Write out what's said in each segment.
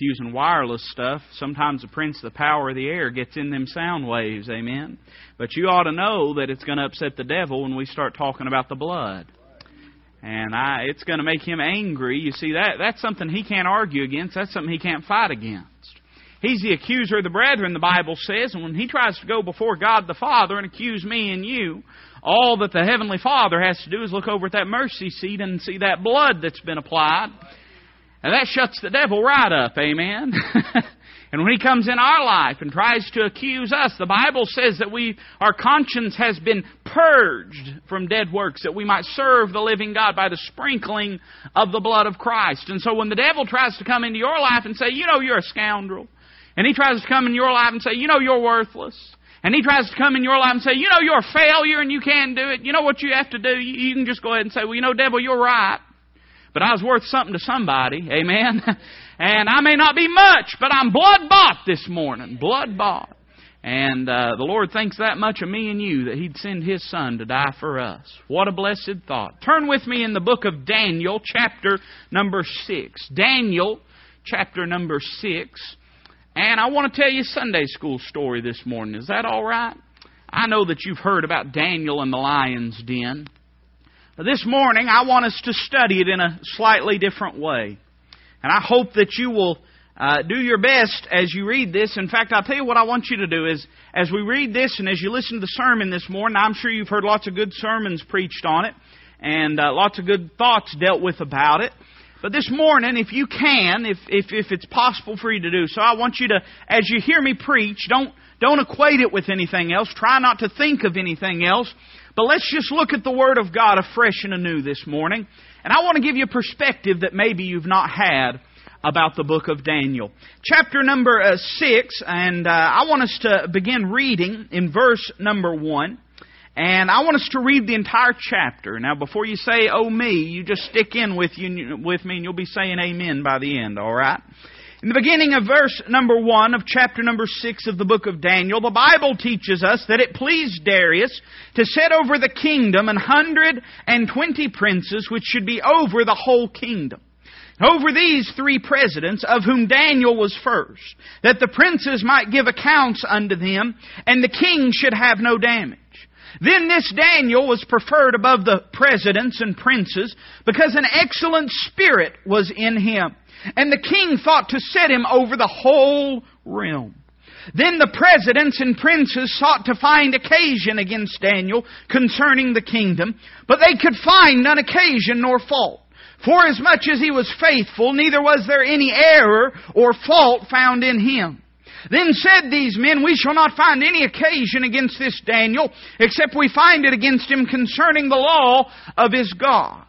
using wireless stuff, sometimes the prince of the power of the air gets in them sound waves, amen. But you ought to know that it's going to upset the devil when we start talking about the blood. And I, it's going to make him angry. You see, that that's something he can't argue against. That's something he can't fight against. He's the accuser of the brethren, the Bible says, and when he tries to go before God the Father and accuse me and you, all that the Heavenly Father has to do is look over at that mercy seat and see that blood that's been applied. And that shuts the devil right up, amen? and when he comes in our life and tries to accuse us, the Bible says that we, our conscience has been purged from dead works, that we might serve the living God by the sprinkling of the blood of Christ. And so when the devil tries to come into your life and say, you know you're a scoundrel, and he tries to come in your life and say, you know you're worthless, and he tries to come in your life and say, you know you're a failure and you can't do it, you know what you have to do? You can just go ahead and say, well, you know, devil, you're right. But I was worth something to somebody. Amen. and I may not be much, but I'm blood bought this morning. Blood bought. And uh, the Lord thinks that much of me and you that He'd send His Son to die for us. What a blessed thought. Turn with me in the book of Daniel, chapter number 6. Daniel, chapter number 6. And I want to tell you a Sunday school story this morning. Is that all right? I know that you've heard about Daniel and the lion's den. This morning, I want us to study it in a slightly different way. And I hope that you will uh, do your best as you read this. In fact, I'll tell you what I want you to do is, as we read this and as you listen to the sermon this morning, I'm sure you've heard lots of good sermons preached on it and uh, lots of good thoughts dealt with about it. But this morning, if you can, if, if, if it's possible for you to do so, I want you to, as you hear me preach, don't, don't equate it with anything else. Try not to think of anything else. But let's just look at the Word of God afresh and anew this morning. And I want to give you a perspective that maybe you've not had about the book of Daniel. Chapter number uh, 6, and uh, I want us to begin reading in verse number 1. And I want us to read the entire chapter. Now, before you say, oh me, you just stick in with, you, with me and you'll be saying amen by the end, alright? In the beginning of verse number one of chapter number six of the book of Daniel, the Bible teaches us that it pleased Darius to set over the kingdom an hundred and twenty princes which should be over the whole kingdom. Over these three presidents, of whom Daniel was first, that the princes might give accounts unto them, and the king should have no damage. Then this Daniel was preferred above the presidents and princes because an excellent spirit was in him and the king thought to set him over the whole realm. Then the presidents and princes sought to find occasion against Daniel concerning the kingdom, but they could find none occasion nor fault. For as much as he was faithful, neither was there any error or fault found in him. Then said these men, We shall not find any occasion against this Daniel, except we find it against him concerning the law of his God.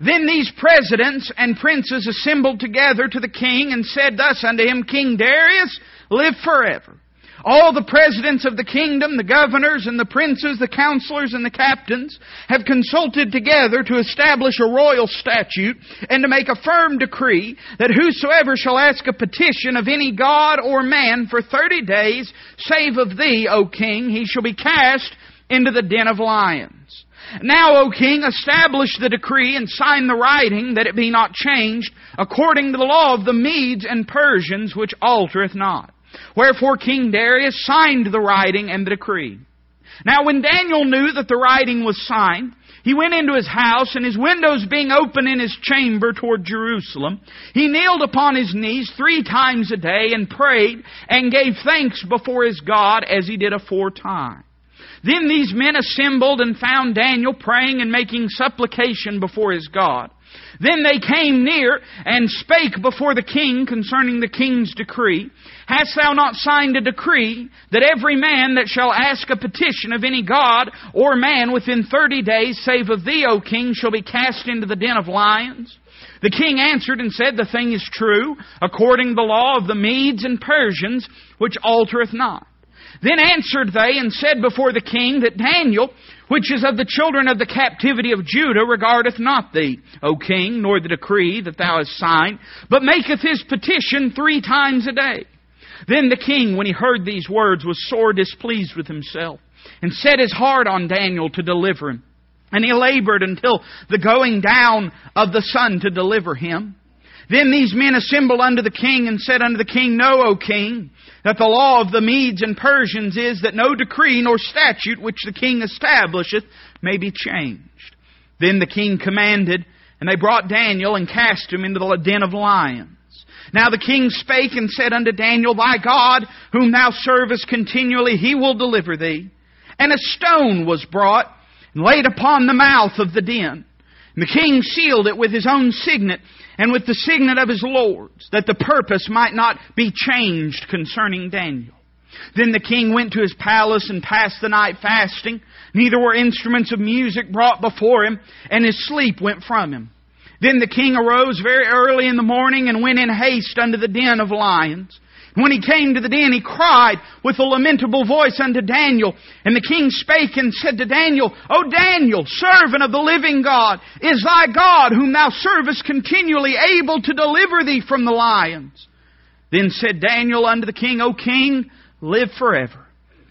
Then these presidents and princes assembled together to the king and said thus unto him, King Darius, live forever. All the presidents of the kingdom, the governors and the princes, the counselors and the captains have consulted together to establish a royal statute and to make a firm decree that whosoever shall ask a petition of any god or man for thirty days, save of thee, O king, he shall be cast into the den of lions. Now, O king, establish the decree and sign the writing that it be not changed according to the law of the Medes and Persians which altereth not. Wherefore King Darius signed the writing and the decree. Now when Daniel knew that the writing was signed, he went into his house, and his windows being open in his chamber toward Jerusalem, he kneeled upon his knees three times a day and prayed and gave thanks before his God as he did aforetime. Then these men assembled and found Daniel praying and making supplication before his God. Then they came near and spake before the king concerning the king's decree. Hast thou not signed a decree that every man that shall ask a petition of any god or man within thirty days, save of thee, O king, shall be cast into the den of lions? The king answered and said, The thing is true, according to the law of the Medes and Persians, which altereth not. Then answered they and said before the king that Daniel, which is of the children of the captivity of Judah, regardeth not thee, O king, nor the decree that thou hast signed, but maketh his petition three times a day. Then the king, when he heard these words, was sore displeased with himself, and set his heart on Daniel to deliver him. And he labored until the going down of the sun to deliver him. Then these men assembled unto the king and said unto the king, Know, O king, that the law of the Medes and Persians is that no decree nor statute which the king establisheth may be changed. Then the king commanded, and they brought Daniel and cast him into the den of lions. Now the king spake and said unto Daniel, Thy God, whom thou servest continually, he will deliver thee. And a stone was brought and laid upon the mouth of the den. And the king sealed it with his own signet and with the signet of his lords, that the purpose might not be changed concerning Daniel. Then the king went to his palace and passed the night fasting. Neither were instruments of music brought before him, and his sleep went from him. Then the king arose very early in the morning and went in haste unto the den of lions. When he came to the den, he cried with a lamentable voice unto Daniel. And the king spake and said to Daniel, O Daniel, servant of the living God, is thy God, whom thou servest continually, able to deliver thee from the lions? Then said Daniel unto the king, O king, live forever.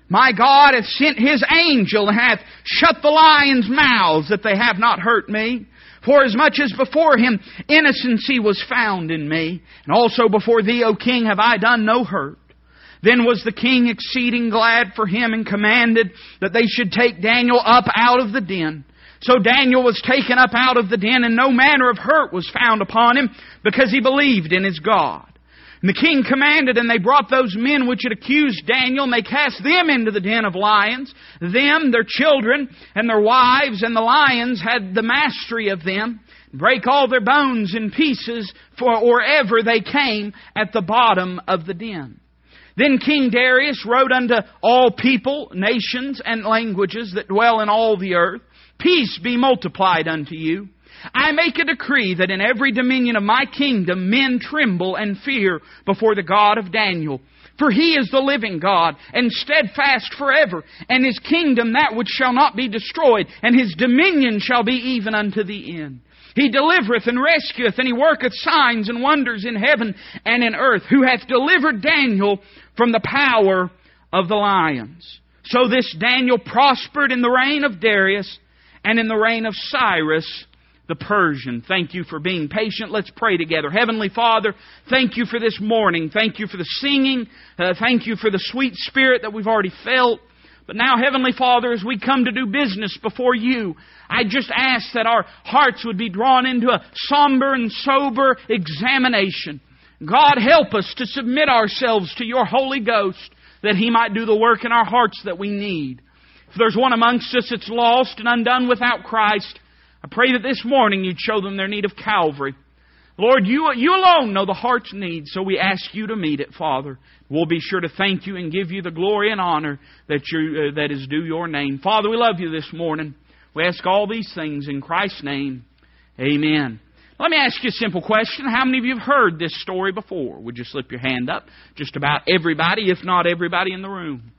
My God hath sent his angel and hath shut the lions' mouths that they have not hurt me. For as much as before him innocency was found in me, and also before thee, O king, have I done no hurt. Then was the king exceeding glad for him and commanded that they should take Daniel up out of the den. So Daniel was taken up out of the den, and no manner of hurt was found upon him, because he believed in his God. And the king commanded, and they brought those men which had accused Daniel, and they cast them into the den of lions. Them, their children, and their wives, and the lions had the mastery of them. Break all their bones in pieces, for wherever they came at the bottom of the den. Then King Darius wrote unto all people, nations, and languages that dwell in all the earth, Peace be multiplied unto you. I make a decree that in every dominion of my kingdom men tremble and fear before the God of Daniel. For he is the living God, and steadfast forever, and his kingdom that which shall not be destroyed, and his dominion shall be even unto the end. He delivereth and rescueth, and he worketh signs and wonders in heaven and in earth, who hath delivered Daniel from the power of the lions. So this Daniel prospered in the reign of Darius and in the reign of Cyrus the Persian. Thank you for being patient. Let's pray together. Heavenly Father, thank you for this morning. Thank you for the singing. Uh, thank you for the sweet spirit that we've already felt. But now, Heavenly Father, as we come to do business before you, I just ask that our hearts would be drawn into a somber and sober examination. God, help us to submit ourselves to your Holy Ghost that He might do the work in our hearts that we need. If there's one amongst us that's lost and undone without Christ, I pray that this morning you'd show them their need of Calvary. Lord, you, you alone know the heart's need, so we ask you to meet it, Father. We'll be sure to thank you and give you the glory and honor that, you, uh, that is due your name. Father, we love you this morning. We ask all these things in Christ's name. Amen. Let me ask you a simple question. How many of you have heard this story before? Would you slip your hand up? Just about everybody, if not everybody in the room.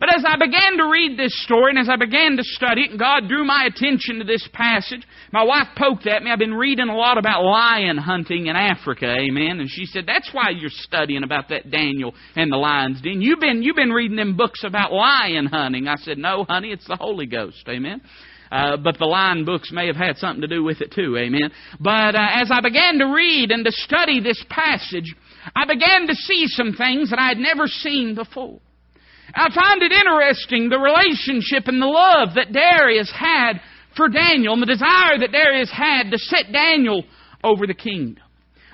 But as I began to read this story and as I began to study it, and God drew my attention to this passage, my wife poked at me. I've been reading a lot about lion hunting in Africa, amen. And she said, That's why you're studying about that Daniel and the lion's den. You've been, you've been reading them books about lion hunting. I said, No, honey, it's the Holy Ghost, amen. Uh, but the lion books may have had something to do with it too, amen. But uh, as I began to read and to study this passage, I began to see some things that I had never seen before. I find it interesting the relationship and the love that Darius had for Daniel and the desire that Darius had to set Daniel over the kingdom.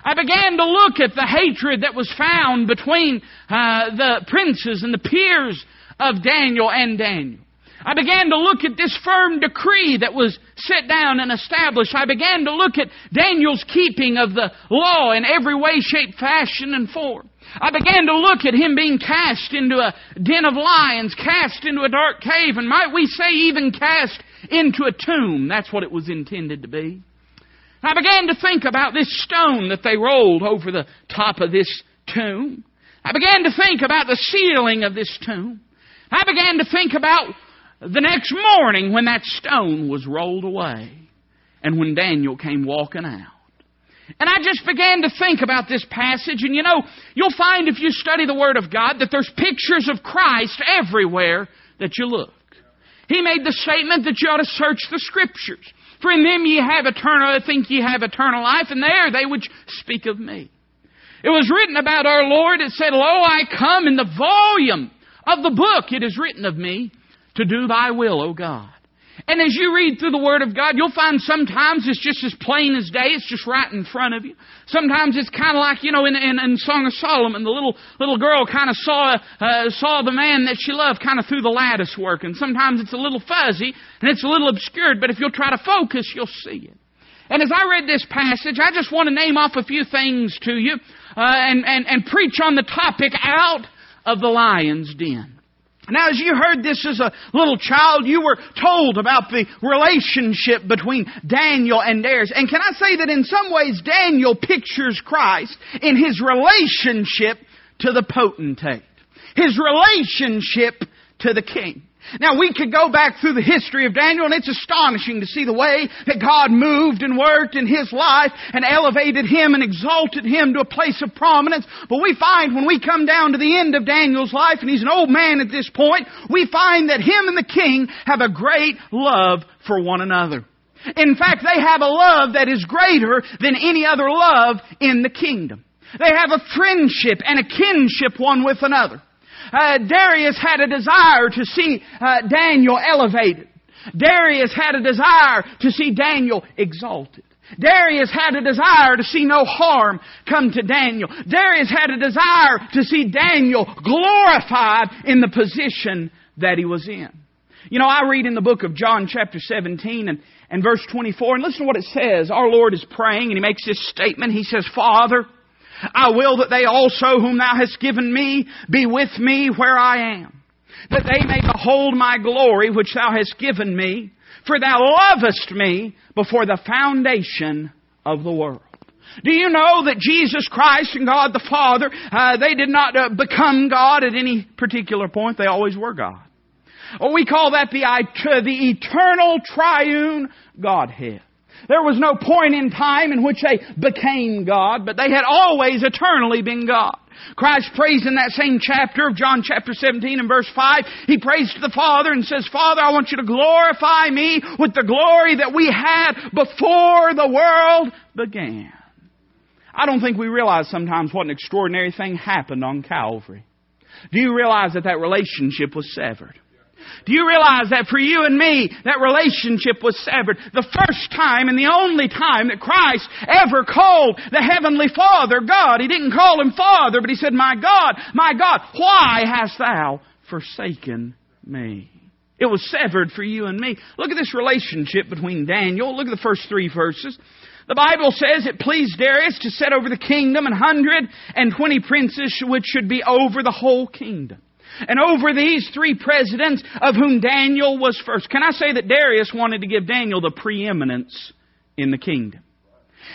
I began to look at the hatred that was found between uh, the princes and the peers of Daniel and Daniel. I began to look at this firm decree that was set down and established. I began to look at Daniel's keeping of the law in every way, shape, fashion, and form. I began to look at him being cast into a den of lions, cast into a dark cave, and might we say even cast into a tomb. That's what it was intended to be. I began to think about this stone that they rolled over the top of this tomb. I began to think about the sealing of this tomb. I began to think about the next morning when that stone was rolled away and when Daniel came walking out. And I just began to think about this passage, and you know, you'll find if you study the Word of God that there's pictures of Christ everywhere that you look. He made the statement that you ought to search the Scriptures. For in them ye have eternal, I think ye have eternal life, and there they which speak of me. It was written about our Lord, it said, Lo, I come in the volume of the book, it is written of me, to do thy will, O God. And as you read through the Word of God, you'll find sometimes it's just as plain as day. It's just right in front of you. Sometimes it's kind of like, you know, in, in, in Song of Solomon, the little, little girl kind of saw, uh, saw the man that she loved kind of through the lattice work. And sometimes it's a little fuzzy and it's a little obscured, but if you'll try to focus, you'll see it. And as I read this passage, I just want to name off a few things to you uh, and, and, and preach on the topic out of the lion's den. Now, as you heard this as a little child, you were told about the relationship between Daniel and Darius. And can I say that in some ways Daniel pictures Christ in his relationship to the potentate, his relationship to the king. Now we could go back through the history of Daniel and it's astonishing to see the way that God moved and worked in his life and elevated him and exalted him to a place of prominence. But we find when we come down to the end of Daniel's life and he's an old man at this point, we find that him and the king have a great love for one another. In fact, they have a love that is greater than any other love in the kingdom. They have a friendship and a kinship one with another uh, Darius had a desire to see uh, Daniel elevated. Darius had a desire to see Daniel exalted. Darius had a desire to see no harm come to Daniel. Darius had a desire to see Daniel glorified in the position that he was in. You know, I read in the book of John chapter 17 and, and verse 24, and listen to what it says. Our Lord is praying and he makes this statement. He says, Father, I will that they also whom thou hast given me be with me where I am, that they may behold my glory which thou hast given me, for thou lovest me before the foundation of the world. Do you know that Jesus Christ and God the Father, uh, they did not uh, become God at any particular point. They always were God. We call that the, the eternal triune Godhead. There was no point in time in which they became God, but they had always eternally been God. Christ prays in that same chapter of John chapter 17 and verse 5. He prays to the Father and says, Father, I want you to glorify me with the glory that we had before the world began. I don't think we realize sometimes what an extraordinary thing happened on Calvary. Do you realize that that relationship was severed? Do you realize that for you and me, that relationship was severed? The first time and the only time that Christ ever called the Heavenly Father God. He didn't call Him Father, but He said, My God, my God, why hast thou forsaken me? It was severed for you and me. Look at this relationship between Daniel. Look at the first three verses. The Bible says it pleased Darius to set over the kingdom an hundred and twenty princes which should be over the whole kingdom. And over these three presidents, of whom Daniel was first. Can I say that Darius wanted to give Daniel the preeminence in the kingdom?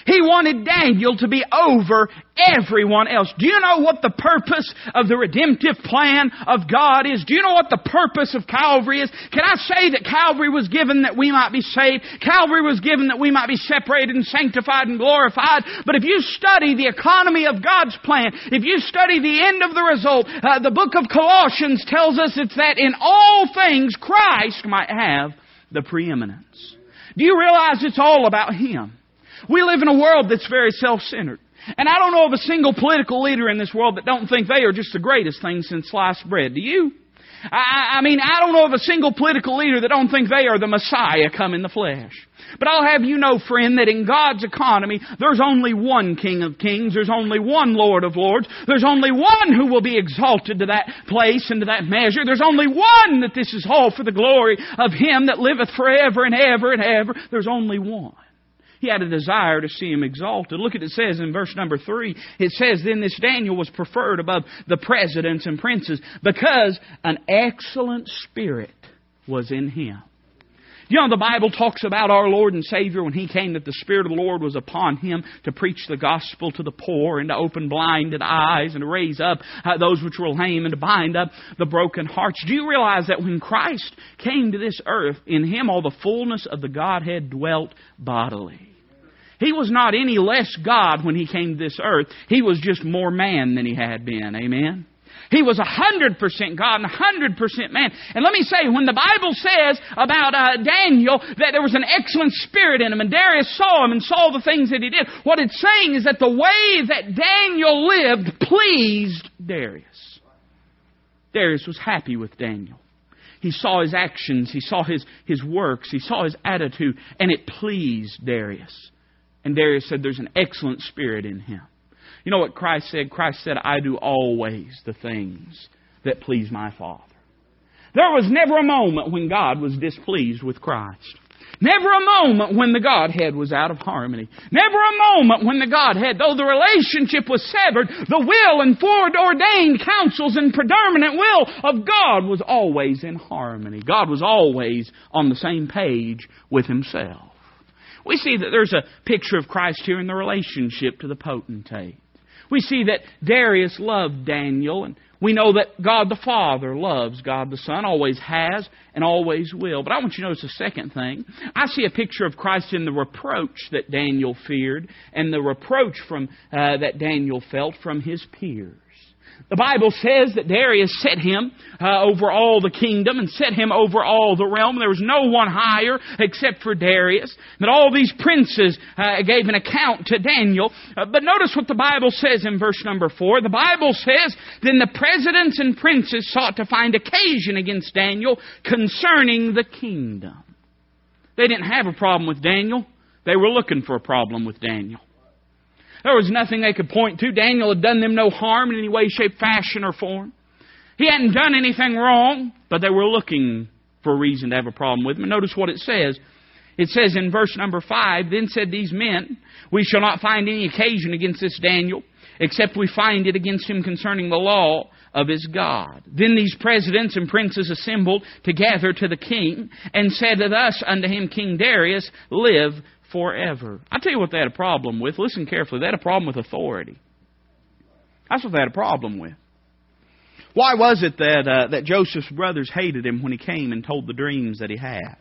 He wanted Daniel to be over everyone else. Do you know what the purpose of the redemptive plan of God is? Do you know what the purpose of Calvary is? Can I say that Calvary was given that we might be saved? Calvary was given that we might be separated and sanctified and glorified. But if you study the economy of God's plan, if you study the end of the result, uh, the book of Colossians tells us it's that in all things Christ might have the preeminence. Do you realize it's all about Him? We live in a world that's very self-centered. And I don't know of a single political leader in this world that don't think they are just the greatest thing since sliced bread. Do you? I, I mean, I don't know of a single political leader that don't think they are the Messiah come in the flesh. But I'll have you know, friend, that in God's economy, there's only one King of Kings. There's only one Lord of Lords. There's only one who will be exalted to that place and to that measure. There's only one that this is all for the glory of Him that liveth forever and ever and ever. There's only one. He had a desire to see him exalted. Look at it says in verse number three. It says, Then this Daniel was preferred above the presidents and princes because an excellent spirit was in him. You know, the Bible talks about our Lord and Savior when He came that the Spirit of the Lord was upon Him to preach the gospel to the poor and to open blinded eyes and to raise up uh, those which were lame and to bind up the broken hearts. Do you realize that when Christ came to this earth, in Him all the fullness of the Godhead dwelt bodily? He was not any less God when he came to this earth. He was just more man than he had been. Amen? He was 100% God and 100% man. And let me say, when the Bible says about uh, Daniel that there was an excellent spirit in him and Darius saw him and saw the things that he did, what it's saying is that the way that Daniel lived pleased Darius. Darius was happy with Daniel. He saw his actions, he saw his, his works, he saw his attitude, and it pleased Darius. And Darius said, There's an excellent spirit in him. You know what Christ said? Christ said, I do always the things that please my Father. There was never a moment when God was displeased with Christ. Never a moment when the Godhead was out of harmony. Never a moment when the Godhead, though the relationship was severed, the will and foreordained counsels and predominant will of God was always in harmony. God was always on the same page with Himself. We see that there's a picture of Christ here in the relationship to the potentate. We see that Darius loved Daniel, and we know that God the Father loves God the Son, always has and always will. But I want you to notice a second thing. I see a picture of Christ in the reproach that Daniel feared and the reproach from, uh, that Daniel felt from his peers. The Bible says that Darius set him uh, over all the kingdom and set him over all the realm. There was no one higher except for Darius. That all these princes uh, gave an account to Daniel. Uh, but notice what the Bible says in verse number four. The Bible says, Then the presidents and princes sought to find occasion against Daniel concerning the kingdom. They didn't have a problem with Daniel. They were looking for a problem with Daniel. There was nothing they could point to. Daniel had done them no harm in any way, shape, fashion, or form. He hadn't done anything wrong, but they were looking for a reason to have a problem with him. And notice what it says. It says in verse number 5 Then said these men, We shall not find any occasion against this Daniel, except we find it against him concerning the law of his God. Then these presidents and princes assembled together to the king, and said thus unto him, King Darius, live forever. I tell you what they had a problem with. Listen carefully. They had a problem with authority. That's what they had a problem with. Why was it that uh, that Joseph's brothers hated him when he came and told the dreams that he had?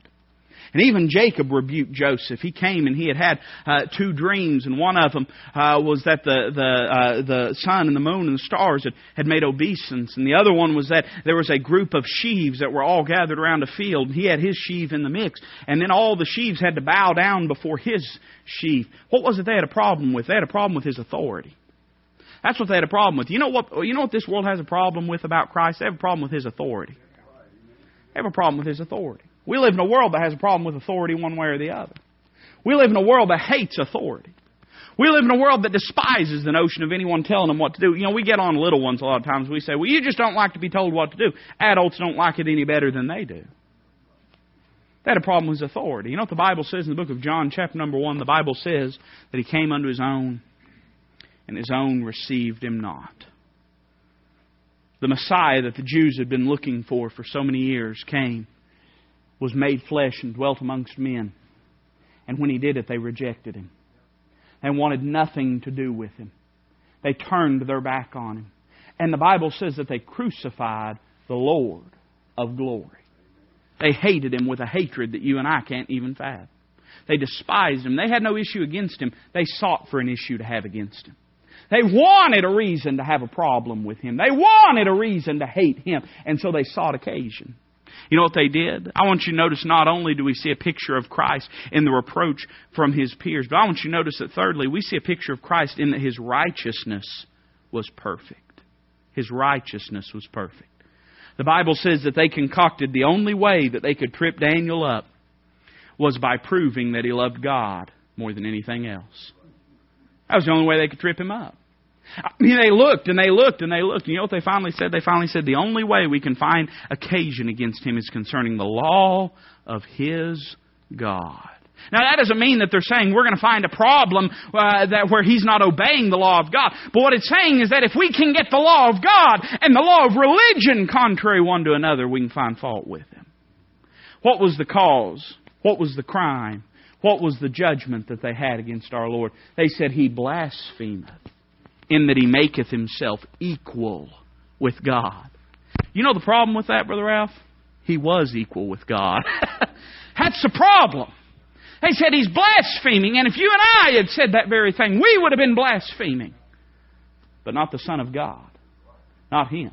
And even Jacob rebuked Joseph. He came and he had had uh, two dreams, and one of them uh, was that the the uh, the sun and the moon and the stars had, had made obeisance, and the other one was that there was a group of sheaves that were all gathered around a field. And he had his sheaf in the mix, and then all the sheaves had to bow down before his sheaf. What was it they had a problem with? They had a problem with his authority. That's what they had a problem with. You know what? You know what this world has a problem with about Christ? They have a problem with his authority. They have a problem with his authority. We live in a world that has a problem with authority one way or the other. We live in a world that hates authority. We live in a world that despises the notion of anyone telling them what to do. You know, we get on little ones a lot of times. We say, well, you just don't like to be told what to do. Adults don't like it any better than they do. They had a problem with authority. You know what the Bible says in the book of John, chapter number 1? The Bible says that he came unto his own, and his own received him not. The Messiah that the Jews had been looking for for so many years came was made flesh and dwelt amongst men. And when he did it, they rejected him. They wanted nothing to do with him. They turned their back on him. And the Bible says that they crucified the Lord of glory. They hated him with a hatred that you and I can't even fathom. They despised him. They had no issue against him. They sought for an issue to have against him. They wanted a reason to have a problem with him. They wanted a reason to hate him. And so they sought occasion. You know what they did? I want you to notice not only do we see a picture of Christ in the reproach from his peers, but I want you to notice that thirdly, we see a picture of Christ in that his righteousness was perfect. His righteousness was perfect. The Bible says that they concocted the only way that they could trip Daniel up was by proving that he loved God more than anything else. That was the only way they could trip him up. I mean, they looked and they looked and they looked. And You know what they finally said? They finally said the only way we can find occasion against him is concerning the law of his God. Now that doesn't mean that they're saying we're going to find a problem uh, that where he's not obeying the law of God. But what it's saying is that if we can get the law of God and the law of religion contrary one to another, we can find fault with him. What was the cause? What was the crime? What was the judgment that they had against our Lord? They said he blasphemeth in that he maketh himself equal with God. You know the problem with that, Brother Ralph? He was equal with God. That's the problem. They said he's blaspheming, and if you and I had said that very thing, we would have been blaspheming. But not the Son of God. Not him.